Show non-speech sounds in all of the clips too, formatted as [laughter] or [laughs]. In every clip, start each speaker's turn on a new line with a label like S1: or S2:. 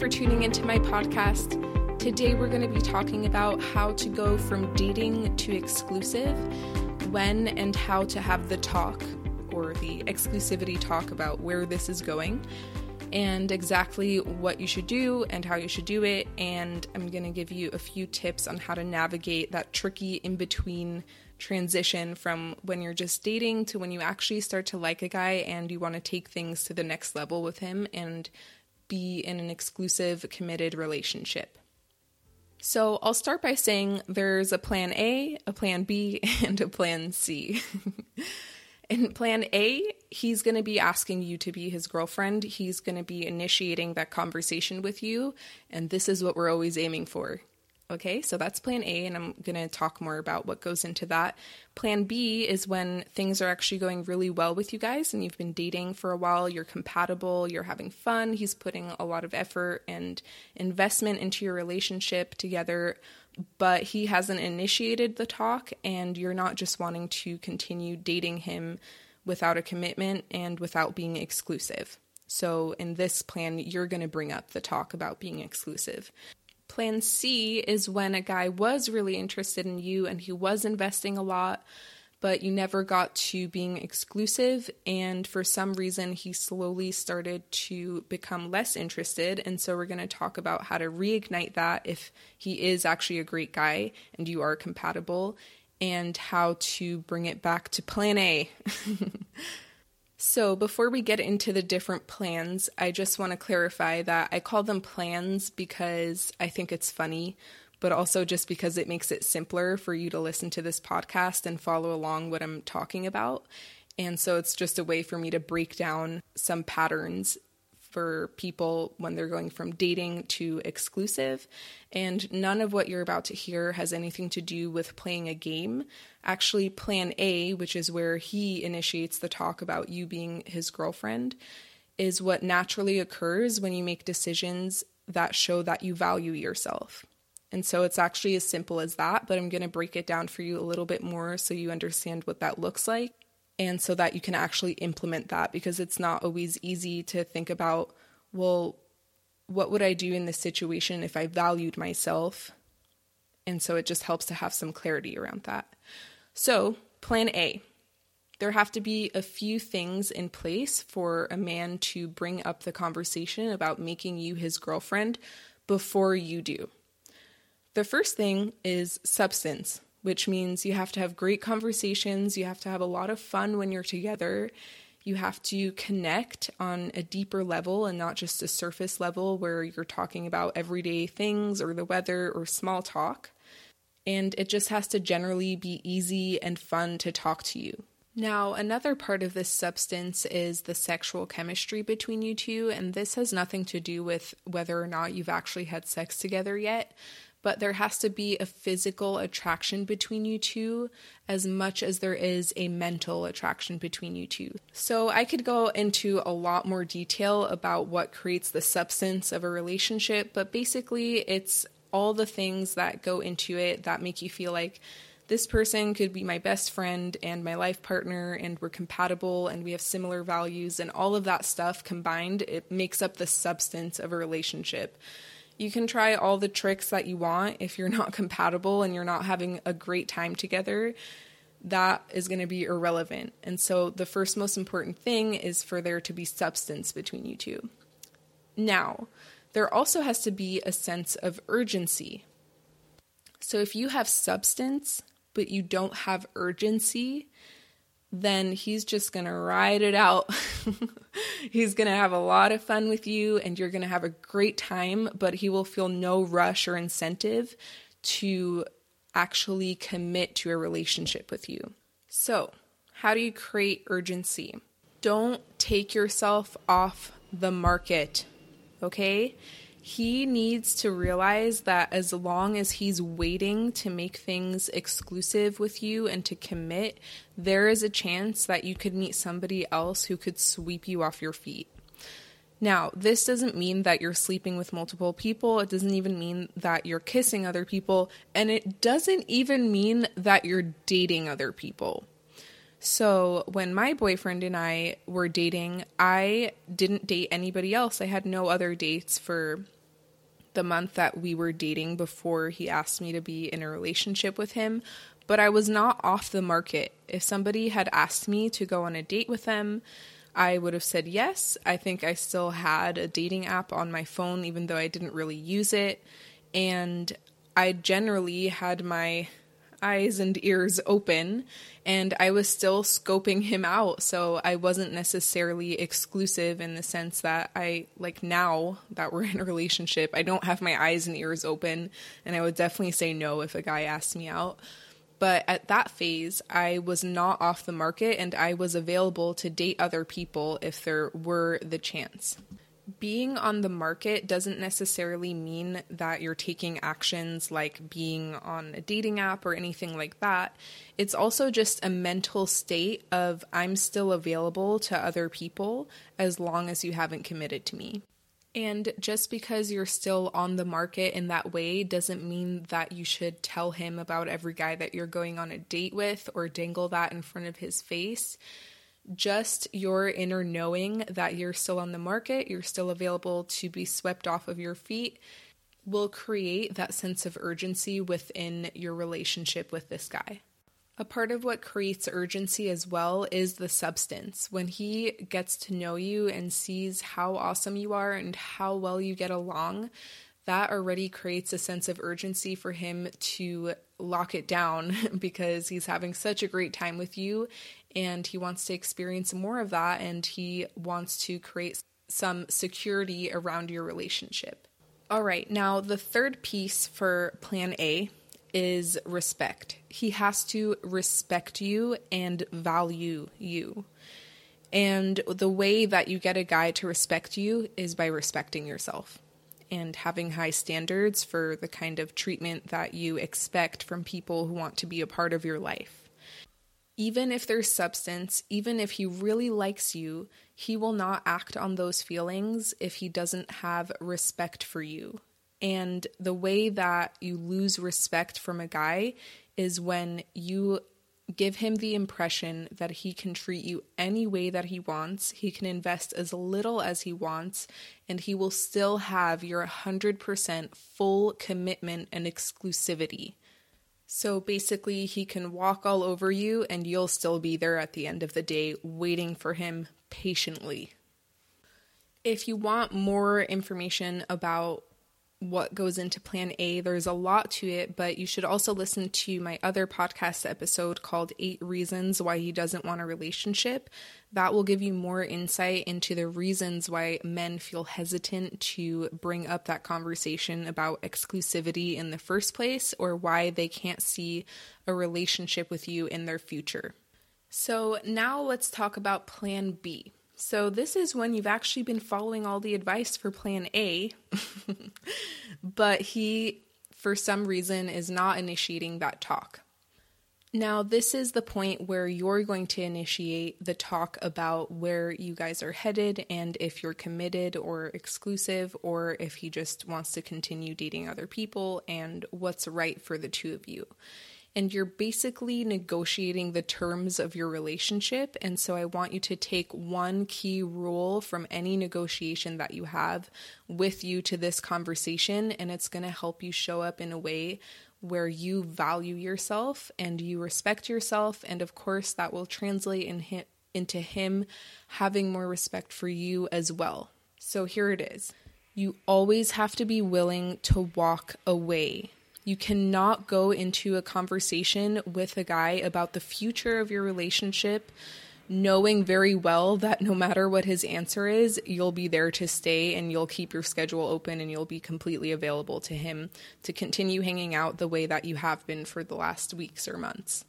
S1: for tuning into my podcast. Today, we're going to be talking about how to go from dating to exclusive, when and how to have the talk or the exclusivity talk about where this is going, and exactly what you should do and how you should do it. And I'm going to give you a few tips on how to navigate that tricky in between transition from when you're just dating to when you actually start to like a guy and you want to take things to the next level with him and be in an exclusive, committed relationship. So I'll start by saying there's a plan A, a plan B, [laughs] and a plan C. [laughs] In plan A, he's going to be asking you to be his girlfriend. He's going to be initiating that conversation with you. And this is what we're always aiming for. Okay, so that's plan A, and I'm going to talk more about what goes into that. Plan B is when things are actually going really well with you guys and you've been dating for a while, you're compatible, you're having fun, he's putting a lot of effort and investment into your relationship together, but he hasn't initiated the talk, and you're not just wanting to continue dating him without a commitment and without being exclusive. So, in this plan, you're going to bring up the talk about being exclusive. Plan C is when a guy was really interested in you and he was investing a lot, but you never got to being exclusive. And for some reason, he slowly started to become less interested. And so, we're going to talk about how to reignite that if he is actually a great guy and you are compatible, and how to bring it back to plan A. [laughs] So, before we get into the different plans, I just want to clarify that I call them plans because I think it's funny, but also just because it makes it simpler for you to listen to this podcast and follow along what I'm talking about. And so, it's just a way for me to break down some patterns for people when they're going from dating to exclusive. And none of what you're about to hear has anything to do with playing a game. Actually, plan A, which is where he initiates the talk about you being his girlfriend, is what naturally occurs when you make decisions that show that you value yourself. And so it's actually as simple as that, but I'm going to break it down for you a little bit more so you understand what that looks like and so that you can actually implement that because it's not always easy to think about, well, what would I do in this situation if I valued myself? And so it just helps to have some clarity around that. So, plan A there have to be a few things in place for a man to bring up the conversation about making you his girlfriend before you do. The first thing is substance which means you have to have great conversations, you have to have a lot of fun when you're together. You have to connect on a deeper level and not just a surface level where you're talking about everyday things or the weather or small talk. And it just has to generally be easy and fun to talk to you. Now, another part of this substance is the sexual chemistry between you two, and this has nothing to do with whether or not you've actually had sex together yet, but there has to be a physical attraction between you two as much as there is a mental attraction between you two. So I could go into a lot more detail about what creates the substance of a relationship, but basically it's all the things that go into it that make you feel like this person could be my best friend and my life partner and we're compatible and we have similar values and all of that stuff combined it makes up the substance of a relationship you can try all the tricks that you want if you're not [laughs] compatible and you're not having a great time together that is going to be irrelevant. And so the first most important thing is for there to be substance between you two. Now, there also has to be a sense of urgency. So if you have substance but you don't have urgency, then he's just going to ride it out. [laughs] he's going to have a lot of fun with you and you're going to have a great time, but he will feel no rush or incentive to actually commit to a relationship with you. So, how do you create urgency? Don't take yourself off the market, okay? He needs to realize that as long as he's waiting to make things exclusive with you and to commit, there is a chance that you could meet somebody else who could sweep you off your feet. Now, this doesn't mean that you're sleeping with multiple people. It doesn't even mean that you're kissing other people. And it doesn't even mean that you're dating other people. So, when my boyfriend and I were dating, I didn't date anybody else. I had no other dates for the month that we were dating before he asked me to be in a relationship with him, but I was not off the market. If somebody had asked me to go on a date with them, I would have said yes. I think I still had a dating app on my phone, even though I didn't really use it. And I generally had my eyes and ears open and I was still scoping him out. So I wasn't necessarily exclusive in the sense that I, like now that we're in a relationship, I don't have my eyes and ears open. And I would definitely say no if a guy asked me out. But at that phase, I was not off the market and I was available to date other people if there were the chance being on the market doesn't necessarily mean that you're taking actions like being on a dating app or anything like that. It's also just a mental state of I'm still available to other people as long as you haven't committed to me. And just because you're still on the market in that way doesn't mean that you should tell him about every guy that you're going on a date with or dangle that in front of his face just your inner knowing that you're still on the market, you're still available to be swept off of your feet, will create that sense of urgency within your relationship with this guy. A part of what creates urgency as well is the substance. When he gets to know you and sees how awesome you are and how well you get along, that already creates a sense of urgency for him to lock it down [laughs] because he's having such a great time with you and he wants to experience more of that and he wants to create some security around your relationship. All right, now the third piece for plan A is respect. He has to respect you and value you. And the way that you get a guy to respect you is by respecting yourself and having high standards for the kind of treatment that you expect from people who want to be a part of your life. Even if there's substance, even if he really likes you, he will not act on those feelings if he doesn't have respect for you. And the way that you lose respect from a guy is when you give him the impression that he can treat you any way that he wants, he can invest as little as he wants, and he will still have your 100% full commitment and exclusivity. So basically, he can walk all over you, and you'll still be there at the end of the day waiting for him patiently. If you want more information about what goes into plan A. There's a lot to it, but you should also listen to my other podcast episode called Eight Reasons Why He Doesn't Want a Relationship. That will give you more insight into the reasons why men feel hesitant to bring up that conversation about exclusivity in the first place or why they can't see a relationship with you in their future. So, now let's talk about plan B. So, this is when you've actually been following all the advice for plan A, [laughs] but he, for some reason, is not initiating that talk. Now, this is the point where you're going to initiate the talk about where you guys are headed and if you're committed or exclusive, or if he just wants to continue dating other people and what's right for the two of you and you're basically negotiating the terms of your relationship. And so I want you to take one key rule from any negotiation that you have with you to this conversation, and it's going to help you show up in a way where you value yourself and you respect yourself. And of course, that will translate in into him having more respect for you as well. So here it is. You always have to be willing to walk away you cannot go into a conversation with a guy about the future of your relationship knowing very well that no matter what his answer is, you'll be there to stay and you'll keep your schedule open and you'll be completely available to him to continue hanging out the way that you have been for the last weeks or months.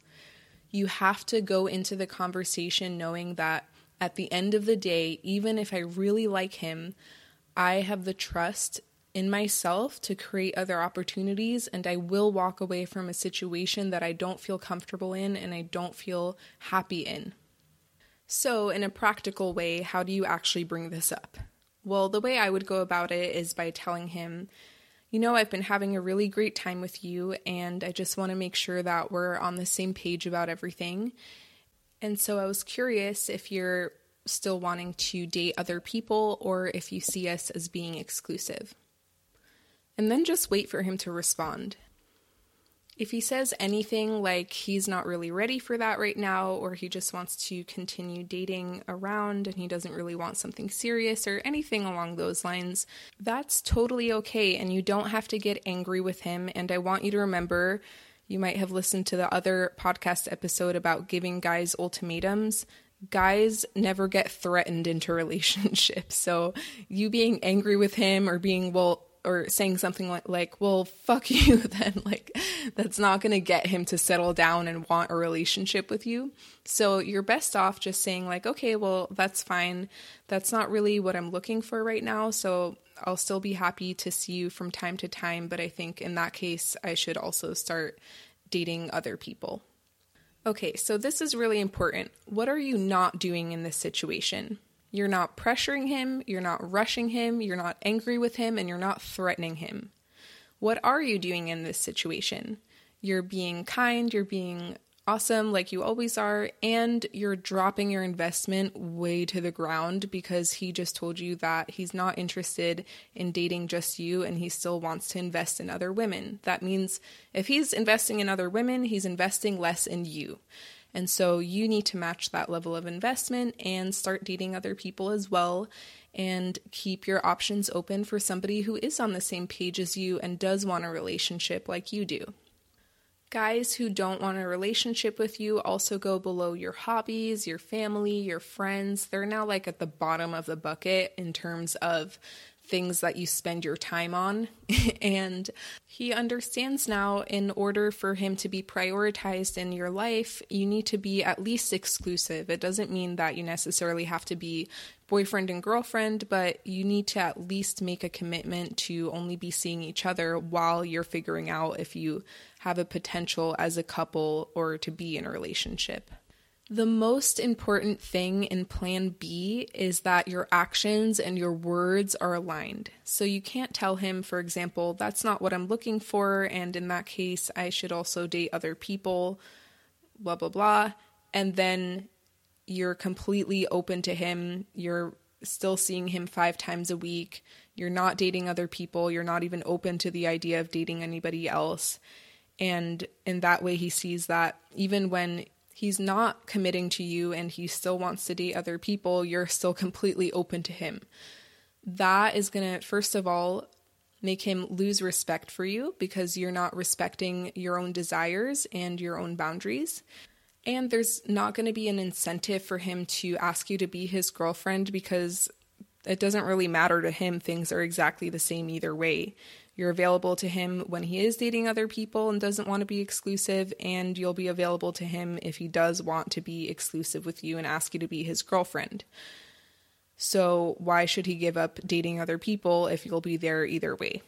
S1: You have to go into the conversation knowing that at the end of the day, even if I really like him, I have the trust in myself to create other opportunities, and I will walk away from a situation that I don't feel comfortable in and I don't feel happy in. So, in a practical way, how do you actually bring this up? Well, the way I would go about it is by telling him, you know, I've been having a really great time with you, and I just want to make sure that we're on the same page about everything. And so I was curious if you're still wanting to date other people or if you see us as being exclusive. And then just wait for him to respond. If he says anything like he's not really ready for that right now, or he just wants to continue dating around and he doesn't really want something serious or anything along those lines, that's totally okay. And you don't have to get angry with him. And I want you to remember you might have listened to the other podcast episode about giving guys ultimatums guys never get threatened [laughs] into relationships. So you being angry with him or being, well, or saying something like, like well fuck [laughs] you then like that's not going to get him to settle down and want a relationship with you. So you're best off just saying like okay well that's fine. That's not really what i'm looking for right now so i'll still be happy to see you from time to time but i think in that case i should also start dating other people. Okay so this is really important. What are you not doing in this situation you're not pressuring him, you're not rushing him, you're not angry with him, and you're not threatening him. What are you doing in this situation? You're being kind, you're being awesome like you always are, and you're dropping your investment way to the ground because he just told you that he's not interested in dating just you and he still wants to invest in other women. That means if he's investing in other women, he's investing less in you. And so you need to match that level of investment and start dating other people as well and keep your options open for somebody who is on the same page as you and does want a relationship like you do. Guys who don't want a relationship with you also go below your hobbies, your family, your friends. They're now like at the bottom of the bucket in terms of things that you spend your time on. [laughs] and he understands now in order for him to be prioritized in your life, you need to be at least exclusive. It doesn't mean that you necessarily have to be boyfriend and girlfriend, but you need to at least make a commitment to only be seeing each other while you're figuring out if you have a potential as a couple or to be in a relationship. The most important thing in plan B is that your actions and your words are aligned. So you can't tell him, for example, that's not what I'm looking for, and in that case, I should also date other people, blah, blah, blah. And then you're completely open to him. You're still seeing him five times a week. You're not dating other people. You're not even open to the idea of dating anybody else. And in that way, he sees that even when he's not committing to you and he still wants to date other people, you're still completely open to him. That is going to, first of all, make him lose respect for you because you're not respecting your own desires and your own boundaries. And there's not going to be an incentive for him to ask you to be his girlfriend because it doesn't really matter to him. Things are exactly the same either way. You're available to him when he is dating other people and doesn't want to be exclusive, and you'll be available to him if he does want to be exclusive with you and ask you to be his girlfriend. So, why should he give up dating other people if you'll be there either way?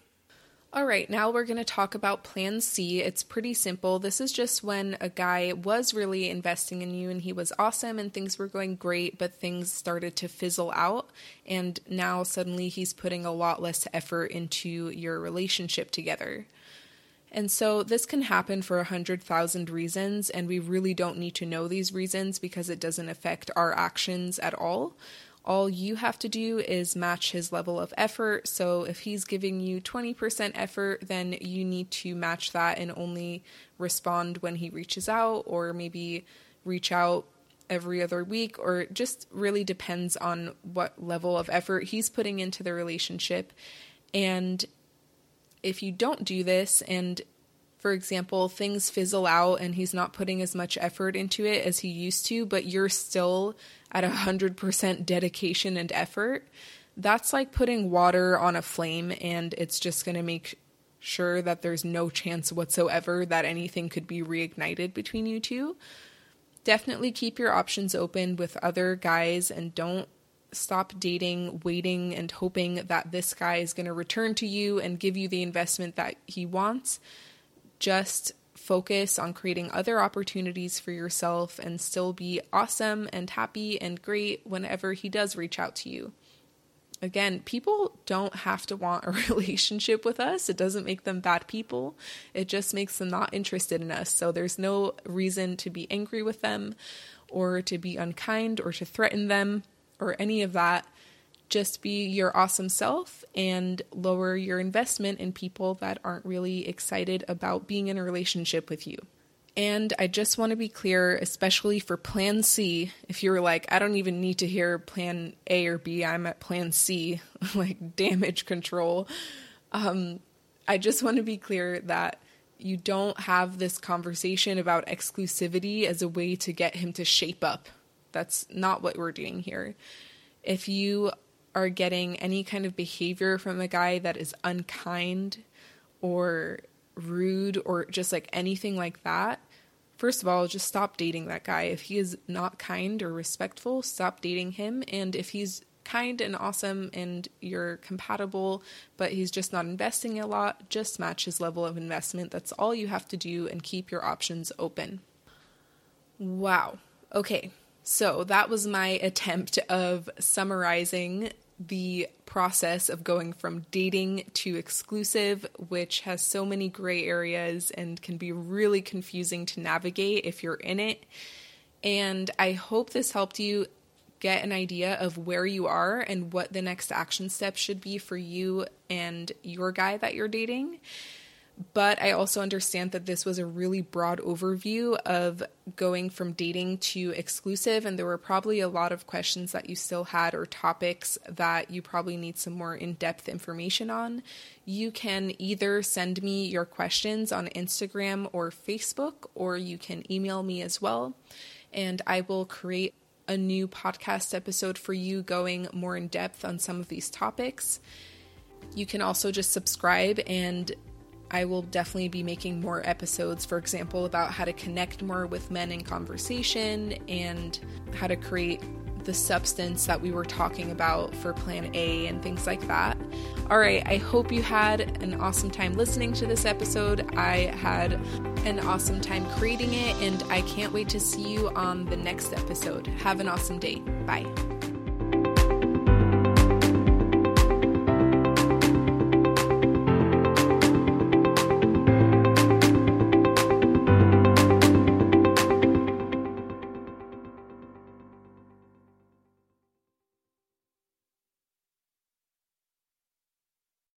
S1: All right, now we're going to talk about Plan C. It's pretty simple. This is just when a guy was really investing in you and he was awesome and things were going great, but things started to fizzle out. And now suddenly he's putting a lot less effort into your relationship together. And so this can happen for a hundred thousand reasons, and we really don't need to know these reasons because it doesn't affect our actions at all. All you have to do is match his level of effort. So if he's giving you 20% effort, then you need to match that and only respond when he reaches out, or maybe reach out every other week, or just really depends on what level of effort he's putting into the relationship. And if you don't do this and for example, things fizzle out and he's not putting as much effort into it as he used to, but you're still at 100% dedication and effort, that's like putting water on a flame and it's just going to make sure that there's no chance whatsoever that anything could be reignited between you two. Definitely keep your options open with other guys and don't stop dating, waiting, and hoping that this guy is going to return to you and give you the investment that he wants just focus on creating other opportunities for yourself and still be awesome and happy and great whenever he does reach out to you. Again, people don't have to want a [laughs] relationship with us. It doesn't make them bad people. It just makes them not interested in us. So there's no reason to be angry with them or to be unkind or to threaten them or any of that. Just be your awesome self and lower your investment in people that aren't really excited about being in a relationship with you. And I just want to be clear, especially for plan C, if you're like, I don't even need to hear plan A or B, I'm at plan C, [laughs] like damage control. Um, I just want to be clear that you don't have this conversation about exclusivity as a way to get him to shape up. That's not what we're doing here. If you are getting any kind of behavior from a guy that is unkind or rude or just like anything like that, first of all, just stop dating that guy. If he is not kind or respectful, stop dating him. And if he's kind and awesome and you're compatible, but he's just not investing a lot, just match his level of investment. That's all you have to do and keep your options open. Wow. Okay. So that was my attempt of summarizing the process of going from dating to exclusive, which has so many gray areas and can be really confusing to navigate if you're in it. And I hope this helped you get an idea of where you are and what the next action step should be for you and your guy that you're dating. But I also understand that this was a really broad overview of going from dating to exclusive, and there were probably a lot of questions that you still had or topics that you probably need some more in depth information on. You can either send me your questions on Instagram or Facebook, or you can email me as well, and I will create a new podcast episode for you going more in depth on some of these topics. You can also just subscribe and I will definitely be making more episodes, for example, about how to connect more with men in conversation and how to create the substance that we were talking about for Plan A and things like that. All right, I hope you had an awesome time listening to this episode. I had an awesome time creating it, and I can't wait to see you on the next episode. Have an awesome day. Bye.